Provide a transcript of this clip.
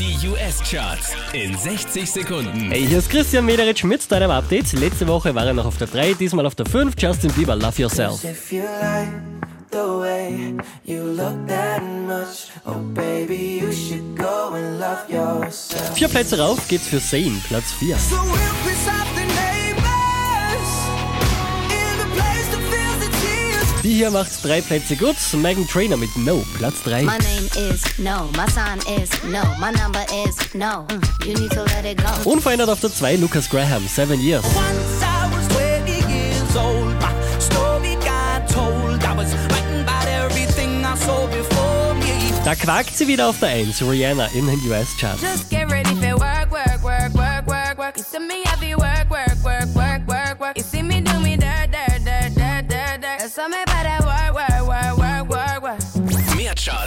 Die US-Charts in 60 Sekunden. Hey, hier ist Christian Mederitsch mit deinem Update. Letzte Woche war er noch auf der 3, diesmal auf der 5. Justin Bieber, Love Yourself. If you like the way you look that much, oh baby, you should go and love yourself. Vier Plätze rauf geht's für Zayn, Platz 4. So Die hier macht drei Plätze gut. Megan Trainer mit No, Platz 3. My name is no, my sign is no, my number is no. Mm, You need to let it go. Unverändert auf der 2 Lucas Graham, Seven Years. Once I was 20 years old, my story got told. I was frightened by everything I saw before me. Da quakt sie wieder auf der 1, Rihanna in den US-Charts. Just get ready for work, work, work, work, work, work. You see me heavy work, work, work, work, work, work. You see me do me dirt, dirt, dirt, dirt, dirt, dirt.